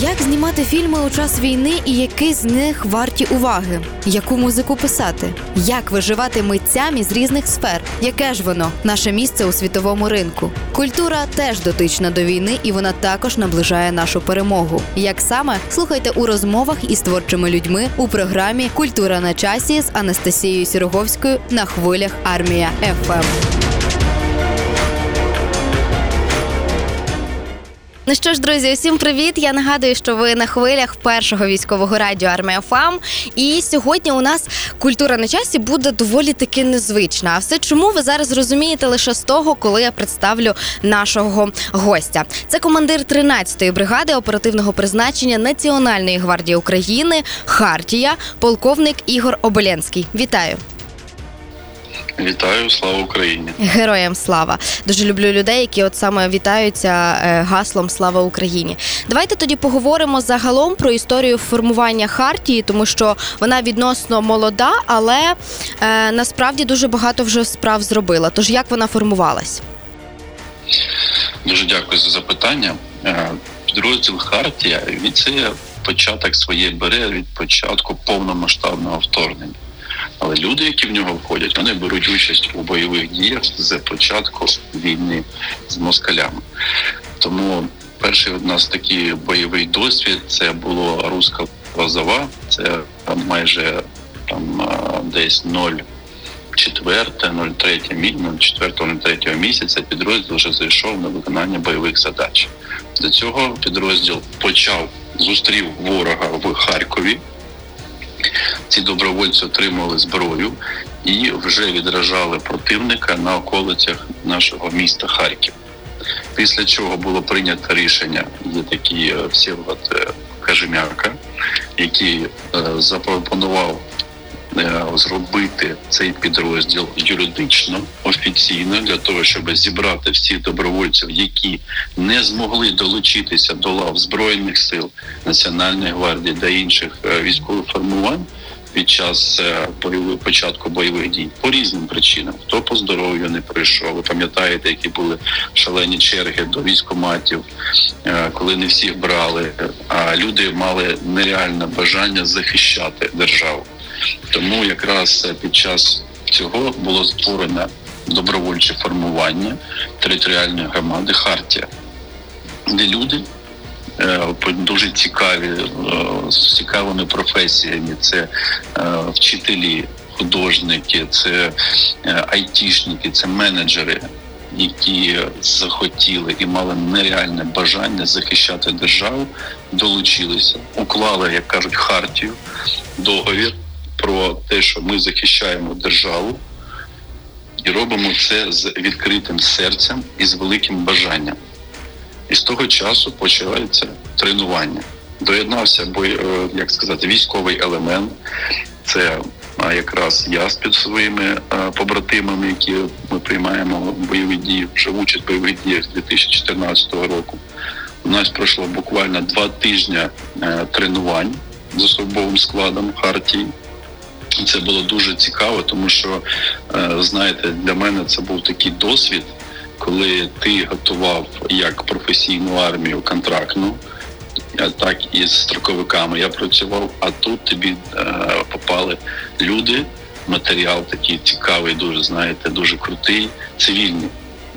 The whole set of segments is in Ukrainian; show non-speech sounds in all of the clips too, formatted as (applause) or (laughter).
Як знімати фільми у час війни і які з них варті уваги? Яку музику писати? Як виживати митцям із різних сфер? Яке ж воно наше місце у світовому ринку? Культура теж дотична до війни, і вона також наближає нашу перемогу. Як саме слухайте у розмовах із творчими людьми у програмі Культура на часі з Анастасією Сіроговською на хвилях Армія ФМ. Ну що ж, друзі, усім привіт! Я нагадую, що ви на хвилях першого військового радіо Армія ФАМ. І сьогодні у нас культура на часі буде доволі таки незвична. А все чому ви зараз розумієте лише з того, коли я представлю нашого гостя? Це командир 13-ї бригади оперативного призначення Національної гвардії України Хартія, полковник Ігор Оболенський. Вітаю! Вітаю, слава Україні! Героям слава! Дуже люблю людей, які от саме вітаються е, гаслом Слава Україні. Давайте тоді поговоримо загалом про історію формування хартії, тому що вона відносно молода, але е, насправді дуже багато вже справ зробила. Тож як вона формувалась? Дуже дякую за запитання. Е, підрозділ Хартія від це початок своєї бере від початку повномасштабного вторгнення. Але люди, які в нього входять, вони беруть участь у бойових діях з початку війни з москалями. Тому перший у нас такий бойовий досвід це було руська лозова, це майже там десь 0 четверте, 04-03 місяця підрозділ вже зайшов на виконання бойових задач. До цього підрозділ почав зустрів ворога в Харкові. Ці добровольці отримали зброю і вже відражали противника на околицях нашого міста Харків. Після чого було прийнято рішення, є такі е, Всеволод Кажемяка, який е, запропонував зробити цей підрозділ юридично офіційно для того, щоб зібрати всіх добровольців, які не змогли долучитися до лав збройних сил Національної гвардії та інших військових формувань під час е, бойових початку бойових дій по різним причинам. Хто по здоров'ю не прийшов? Ви пам'ятаєте, які були шалені черги до військоматів, е, коли не всіх брали, а люди мали нереальне бажання захищати державу. Тому якраз під час цього було створено добровольче формування територіальної громади Хартія, де люди. Е, дуже цікаві е, з цікавими професіями. Це е, вчителі, художники, це айтішники, це менеджери. Які захотіли і мали нереальне бажання захищати державу, долучилися, уклали, як кажуть, хартію, договір про те, що ми захищаємо державу, і робимо це з відкритим серцем і з великим бажанням. І з того часу почалося тренування. Доєднався бо, е, як сказати, військовий елемент. Це якраз я з під своїми побратимами, які ми приймаємо бойові дії, вже участь бойових діях з 2014 року. У нас пройшло буквально два тижні е, тренувань з особовим складом Хартії. Це було дуже цікаво, тому що знаєте, для мене це був такий досвід коли ти готував як професійну армію контрактну, так і з строковиками я працював, а тут тобі е, попали люди, матеріал такий цікавий, дуже знаєте, дуже крутий, цивільні.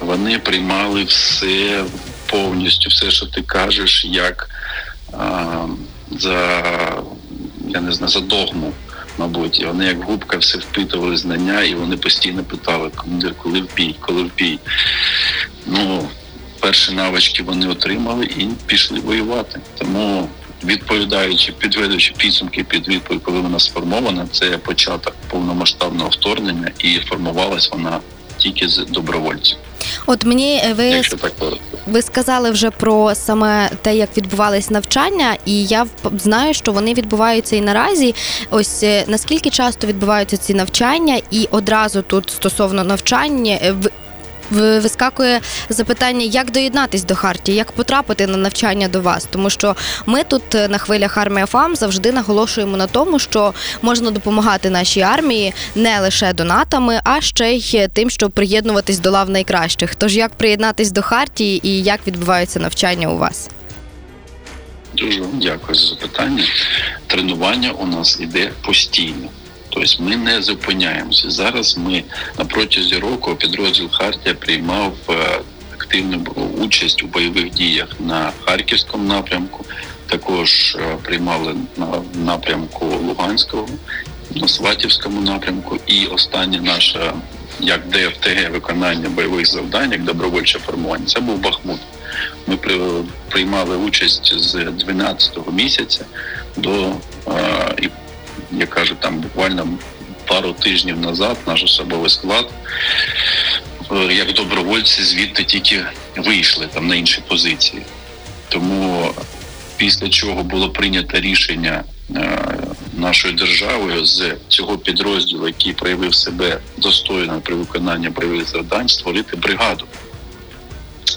Вони приймали все повністю, все, що ти кажеш, як е, за я не знаю, за догму мабуть, і вони як губка все впитували знання, і вони постійно питали, командир, коли в бій, коли в бій. Ну, перші навички вони отримали і пішли воювати. Тому відповідаючи, підведучи підсумки під відповідь, коли вона сформована, це початок повномасштабного вторгнення, і формувалась вона тільки з добровольців. От мені е, ви ви сказали вже про саме те, як відбувались навчання, і я знаю, що вони відбуваються і наразі. Ось е, наскільки часто відбуваються ці навчання, і одразу тут стосовно навчання е, вискакує запитання, як доєднатись до Хартії, як потрапити на навчання до вас, тому що ми тут е, на хвилях армія ФАМ завжди наголошуємо на тому, що можна допомагати нашій армії не лише донатами, а ще й тим, щоб приєднуватись до лав найкращих. Тож як приєднатись до Хартії і як відбуваються навчання у вас? Дуже дякую за запитання. Тренування у нас іде постійно. Тобто ми не зупиняємося. Зараз ми на протязі року підрозділ Хартія приймав е, активну участь у бойових діях на харківському напрямку. Також е, приймали на напрямку Луганського, на Сватівському напрямку. І останнє наше як ДФТГ виконання бойових завдань, як добровольче формування. Це був Бахмут. Ми приймали участь з 12-го місяця до е, я кажу, там буквально пару тижнів назад наш особовий склад, е, як добровольці, звідти тільки вийшли там на інші позиції. Тому після чого було прийнято рішення е, нашою державою з цього підрозділу, який проявив себе достойно при виконанні бойових завдань, створити бригаду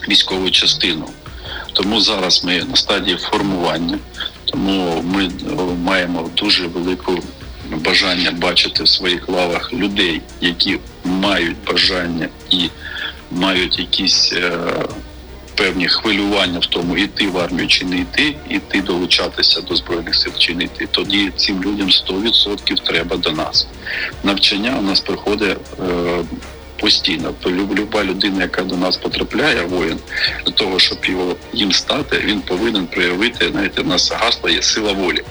військову частину. Тому зараз ми на стадії формування, тому ми маємо дуже велику бажання бачити в своїх лавах людей, які мають бажання і мають якісь е, певні хвилювання в тому, іти в армію чи не йти, іти долучатися до збройних сил чи не йти. Тоді цим людям 100% треба до нас. Навчання у нас проходить. Е, Постійно люба людина, яка до нас потрапляє, воїн для того, щоб його їм стати, він повинен проявити знаєте, в нас гасло є сила волі.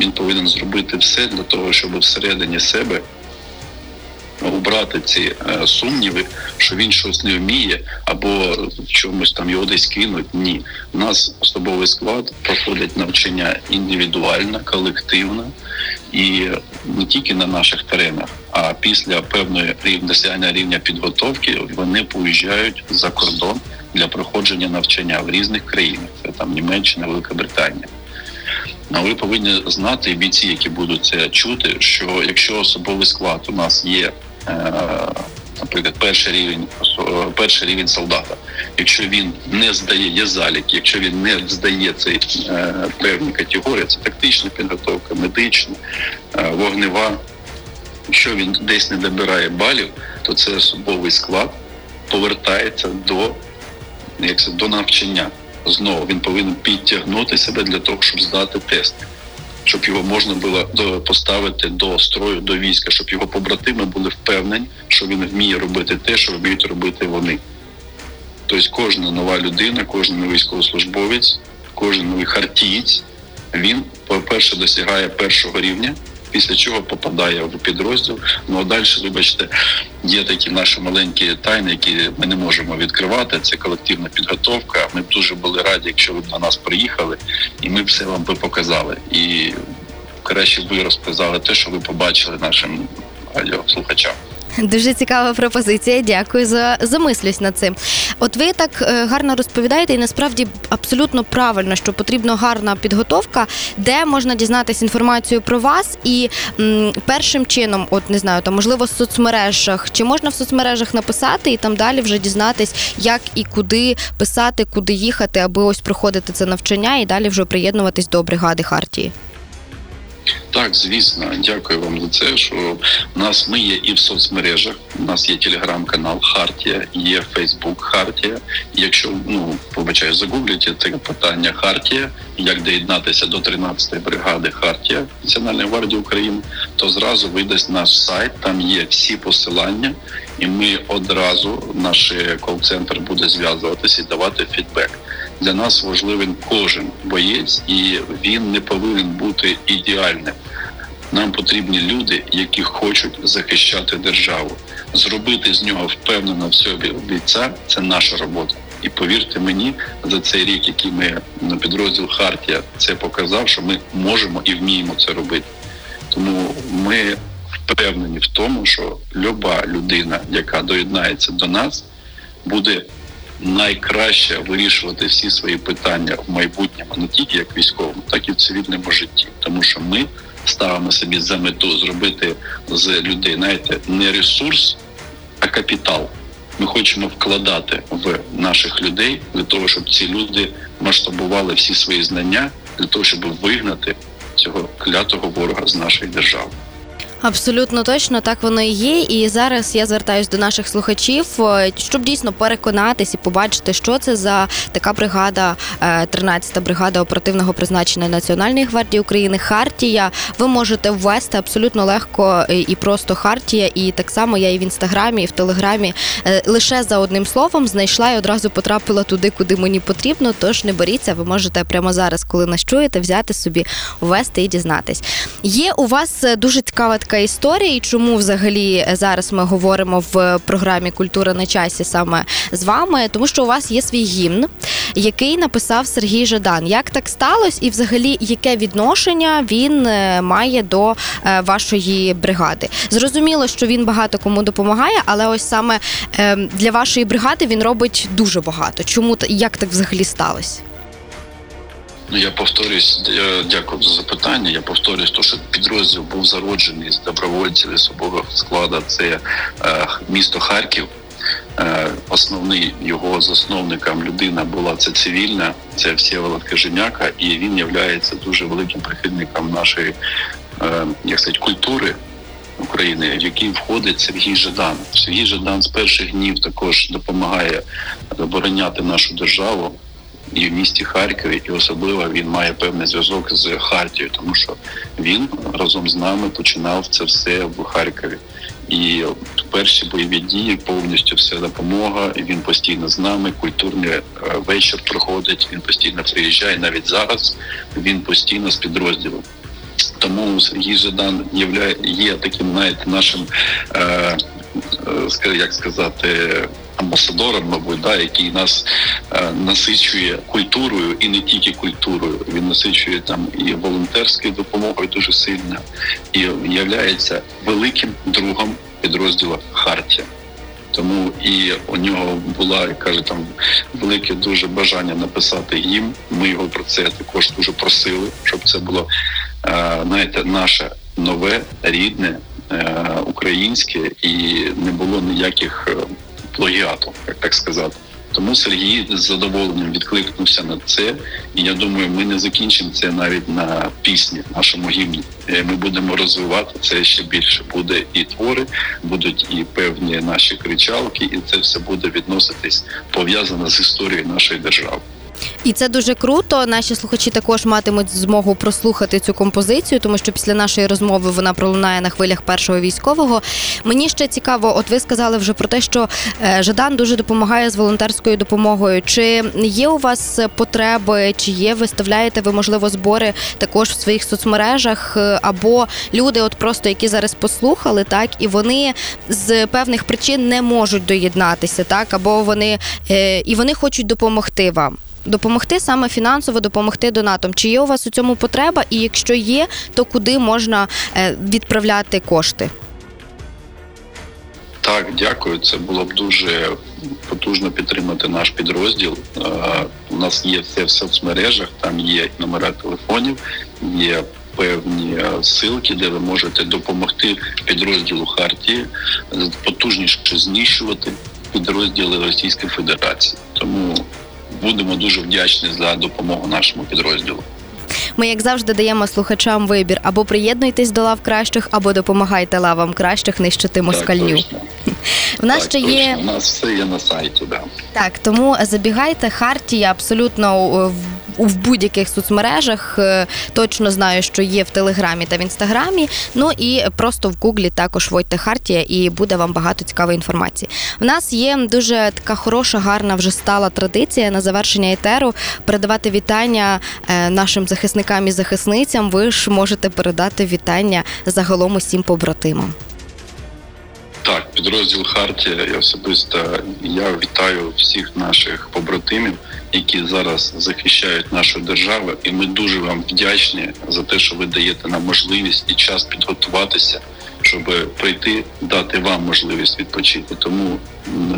Він повинен зробити все для того, щоб всередині себе убрати ці е, сумніви, що він щось не вміє, або чомусь там його десь кинуть. Ні, у нас особовий склад проходить навчання індивідуально, колективно і не тільки на наших теренах, а після певної досягнення рівня підготовки вони поїжджають за кордон для проходження навчання в різних країнах. Це там Німеччина, Велика Британія. А ви повинні знати бійці, які будуть це чути, що якщо особовий склад у нас є, наприклад, перший рівень перший рівень солдата, якщо він не здає є залік, якщо він не здає цей е, певні категорії, це тактична підготовка, медична, е, вогнева. Якщо він десь не добирає балів, то це особовий склад повертається до як це, до навчання знову він повинен підтягнути себе для того, щоб здати тест, щоб його можна було поставити до строю, до війська, щоб його побратими були впевнені, що він вміє робити те, що вміють робити вони. Тобто кожна нова людина, кожен новий військовослужбовець, кожен новий хартієць, він, по-перше, досягає першого рівня після чого попадає в підрозділ. Ну а далі, вибачте, є такі наші маленькі тайни, які ми не можемо відкривати. Це колективна підготовка. Ми б дуже були раді, якщо ви б на нас приїхали, і ми б все вам би показали. І краще б ви розказали те, що ви побачили нашим радіослухачам. Дуже цікава пропозиція. Дякую за замислюсь над цим. От ви так е, гарно розповідаєте, і насправді абсолютно правильно, що потрібна гарна підготовка, де можна дізнатися інформацію про вас, і м, першим чином, от не знаю, там можливо в соцмережах, чи можна в соцмережах написати і там далі вже дізнатись, як і куди писати, куди їхати, аби ось проходити це навчання і далі вже приєднуватись до бригади Хартії. Так, звісно, дякую вам за це. Що в нас ми є і в соцмережах. У нас є телеграм-канал Хартія, є Фейсбук Хартія. Якщо ну побачаю, загугліть це питання Хартія, як доєднатися до 13-ї бригади Хартія Національної гвардії України, то зразу видасть наш сайт. Там є всі посилання, і ми одразу наш кол-центр буде зв'язуватися і давати фідбек для нас важливий кожен боєць, і він не повинен бути ідеальним. Нам потрібні люди, які хочуть захищати державу. Зробити з нього впевнено в собі бійця це наша робота. І повірте мені, за цей рік, який ми на підрозділ Хартія це показав, що ми можемо і вміємо це робити. Тому ми впевнені в тому, що люба людина, яка доєднається до нас, буде найкраще вирішувати всі свої питання в майбутньому, не тільки як військовому, так і в цивільному житті, тому що ми ставимо собі за мету зробити з людей, знаєте, не ресурс, а капітал. Ми хочемо вкладати в наших людей для того, щоб ці люди масштабували всі свої знання для того, щоб вигнати цього клятого ворога з нашої держави. Абсолютно точно так воно і є. І зараз я звертаюся до наших слухачів, е, щоб дійсно переконатись і побачити, що це за така бригада, 13-та е, бригада оперативного призначення Національної гвардії України. Хартія. Ви можете ввести абсолютно легко і просто Хартія. І так само я і в інстаграмі, і в телеграмі е, лише за одним словом знайшла і одразу потрапила туди, куди мені потрібно. Тож не боріться, ви можете прямо зараз, коли нас чуєте, взяти собі, ввести і дізнатись. Є у вас дуже цікава така історія, і чому взагалі зараз ми говоримо в програмі Культура на часі саме з вами, тому що у вас є свій гімн, який написав Сергій Жадан. Як так сталося, і взагалі яке відношення він е, має до е, вашої бригади? Зрозуміло, що він багато кому допомагає, але ось саме ем, для вашої бригади він робить дуже багато. Чому як так взагалі сталося? Ну я повторюсь, дякую за запитання. Я повторюсь, то що підрозділ був зароджений з добровольців особового складу. Це е, місто Харків. Е, основний його засновником людина була це цивільна, це Всеволод Кажемяка, і він є дуже великим прихильником нашої е, як сказати, культури. України, в який входить Сергій Жадан. Сергій Жадан з перших днів також допомагає обороняти нашу державу і в місті Харкові, і особливо він має певний зв'язок з Хартією, тому що він разом з нами починав це все в Харкові. І перші бойові дії повністю вся допомога. Він постійно з нами. Культурний е, вечір проходить. Він постійно приїжджає. Навіть зараз він постійно з підрозділом. Тому Сергій Жадан є, таким, знаєте, нашим е, е, як сказати амбасадором, мабуть, да, який нас е, насичує культурою і не тільки культурою. Він насичує там і волонтерською допомогою дуже сильно і являється великим другом підрозділу Хартія. Тому і у нього була каже там велике дуже бажання написати їм. Ми його про це також дуже просили, щоб це було е, знаєте, наше нове рідне е, українське і не було ніяких плагіату, як так сказати. Тому Сергій з задоволенням відкликнувся на це, і я думаю, ми не закінчимо це навіть на пісні, нашому гімні. Е, ми будемо розвивати це ще більше. Буде і твори, будуть і певні наші кричалки, і це все буде відноситись пов'язано з історією нашої держави. І це дуже круто. Наші слухачі також матимуть змогу прослухати цю композицію, тому що після нашої розмови вона пролунає на хвилях першого військового. Мені ще цікаво, от ви сказали вже про те, що е, Жадан дуже допомагає з волонтерською допомогою. Чи є у вас потреби, чи є виставляєте ви можливо збори також в своїх соцмережах, е, або люди, от просто які зараз послухали, так і вони з певних причин не можуть доєднатися, так або вони е, і вони хочуть допомогти вам допомогти саме фінансово допомогти донатом. Чи є у вас у цьому потреба? І якщо є, то куди можна е, відправляти кошти? Так, дякую. Це було б дуже потужно підтримати наш підрозділ. Е, у нас є все в соцмережах, там є номера телефонів, є певні е, силки, де ви можете допомогти підрозділу Хартії потужніше знищувати підрозділи Російської Федерації. Тому будемо дуже вдячні за допомогу нашому підрозділу. Ми, як завжди, даємо слухачам вибір або приєднуйтесь до лав кращих, або допомагайте лавам кращих нищити москальню. (laughs) В нас так, ще є У нас все є на сайті. Да. Так, тому забігайте Хартія абсолютно в в будь-яких соцмережах. Е, точно знаю, що є в Телеграмі та в інстаграмі. Ну і просто в Гуглі також вводьте Хартія, і буде вам багато цікавої інформації. У нас є дуже така хороша, гарна вже стала традиція на завершення етеру передавати вітання е, нашим захисникам і захисницям. Ви ж можете передати вітання загалом усім побратимам. Так, підрозділ Хартія і особисто я вітаю всіх наших побратимів, які зараз захищають нашу державу, і ми дуже вам вдячні за те, що ви даєте нам можливість і час підготуватися, щоб прийти, дати вам можливість відпочити. Тому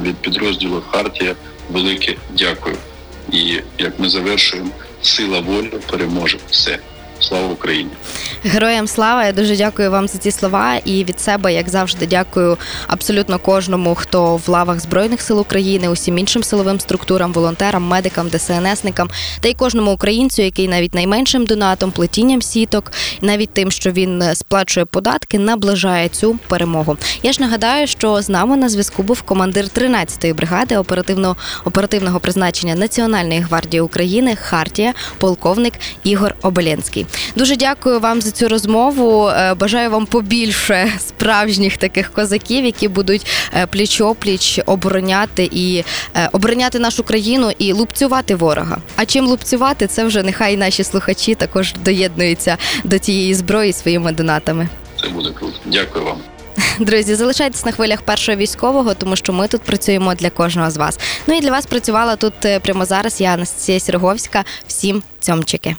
від підрозділу Хартія велике дякую. І як ми завершуємо, сила волі переможе все. Слава Україні! Героям слава! Я дуже дякую вам за ці слова. І від себе, як завжди, дякую абсолютно кожному, хто в лавах збройних сил України, усім іншим силовим структурам, волонтерам, медикам, ДСНСникам та й кожному українцю, який навіть найменшим донатом, плетінням сіток, навіть тим, що він сплачує податки, наближає цю перемогу. Я ж нагадаю, що з нами на зв'язку був командир 13-ї бригади оперативно оперативного призначення Національної гвардії України Хартія, полковник Ігор Оболенський. Дуже дякую вам за цю розмову. Е, Бажаю вам побільше справжніх таких козаків, які будуть е, пліч-опліч обороняти і е, обороняти нашу країну і лупцювати ворога. А чим лупцювати, це вже нехай наші слухачі також доєднуються до цієї зброї своїми донатами. Це буде круто. Дякую вам. Друзі, залишайтесь на хвилях першого військового, тому що ми тут працюємо для кожного з вас. Ну і для вас працювала тут прямо зараз. Я Анастасія Сіроговська. Всім цьомчики.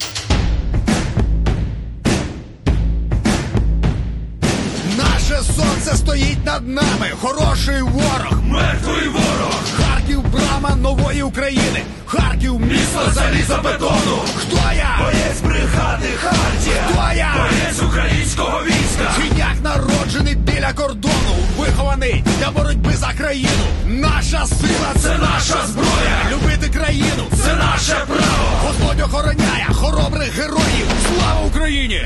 Стоїть над нами, хороший ворог, мертвий ворог. Харків, брама нової України. Харків, місто залізобетону. Хто я? Боєць бригади Хартія. Хто я? Боєць українського війська. Чиняк народжений біля кордону. Вихований для боротьби за країну. Наша сила це наша зброя. Любити країну це наше право. Господь охороняє хоробрих героїв. Слава Україні!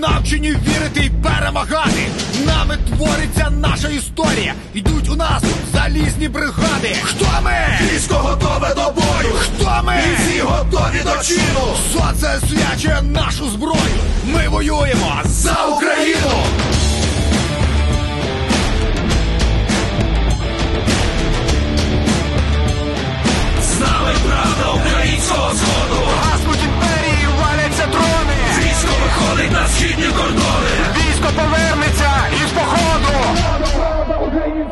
Навчені вірити й перемагати. Нами твориться наша історія. Йдуть у нас залізні бригади. Хто ми? Військо готове до бою. Хто ми? Всі готові до чину. Сонце свячує нашу зброю. Ми воюємо За Україну. З нами правда українського сходу.